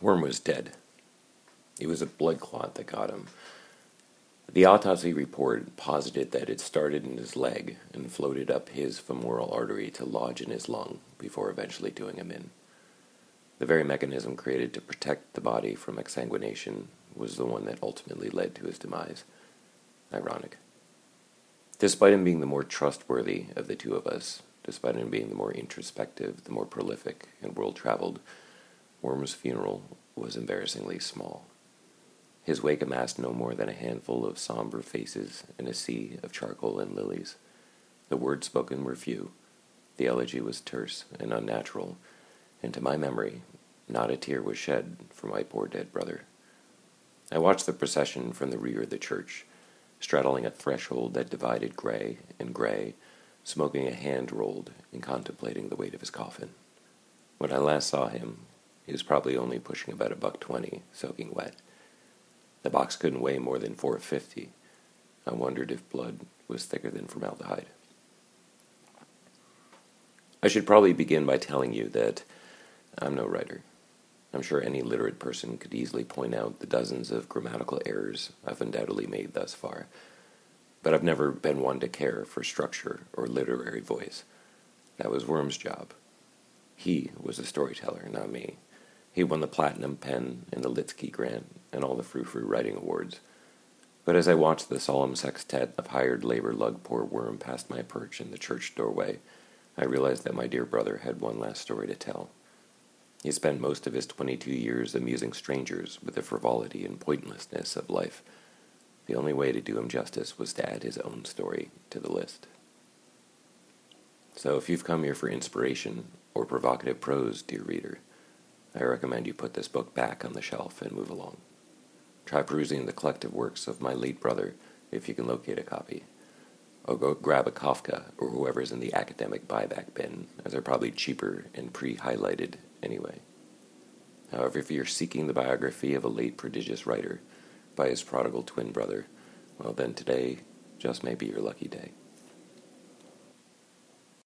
Worm was dead. It was a blood clot that got him. The autopsy report posited that it started in his leg and floated up his femoral artery to lodge in his lung before eventually doing him in. The very mechanism created to protect the body from exsanguination was the one that ultimately led to his demise. Ironic. Despite him being the more trustworthy of the two of us, despite him being the more introspective, the more prolific, and world traveled, Worm's funeral was embarrassingly small. His wake amassed no more than a handful of somber faces in a sea of charcoal and lilies. The words spoken were few. The elegy was terse and unnatural, and to my memory, not a tear was shed for my poor dead brother. I watched the procession from the rear of the church, straddling a threshold that divided gray and gray, smoking a hand rolled and contemplating the weight of his coffin. When I last saw him, he was probably only pushing about a buck twenty, soaking wet. The box couldn't weigh more than four fifty. I wondered if blood was thicker than formaldehyde. I should probably begin by telling you that I'm no writer. I'm sure any literate person could easily point out the dozens of grammatical errors I've undoubtedly made thus far, but I've never been one to care for structure or literary voice. That was Worm's job. He was a storyteller, not me. He won the Platinum Pen and the Litsky Grant and all the Frou Frou Writing Awards. But as I watched the solemn sextet of hired labor lug poor Worm past my perch in the church doorway, I realized that my dear brother had one last story to tell. He spent most of his 22 years amusing strangers with the frivolity and pointlessness of life. The only way to do him justice was to add his own story to the list. So if you've come here for inspiration or provocative prose, dear reader, I recommend you put this book back on the shelf and move along. Try perusing the collective works of my late brother if you can locate a copy. Or go grab a Kafka or whoever's in the academic buyback bin, as they're probably cheaper and pre highlighted anyway. However, if you're seeking the biography of a late prodigious writer by his prodigal twin brother, well, then today just may be your lucky day.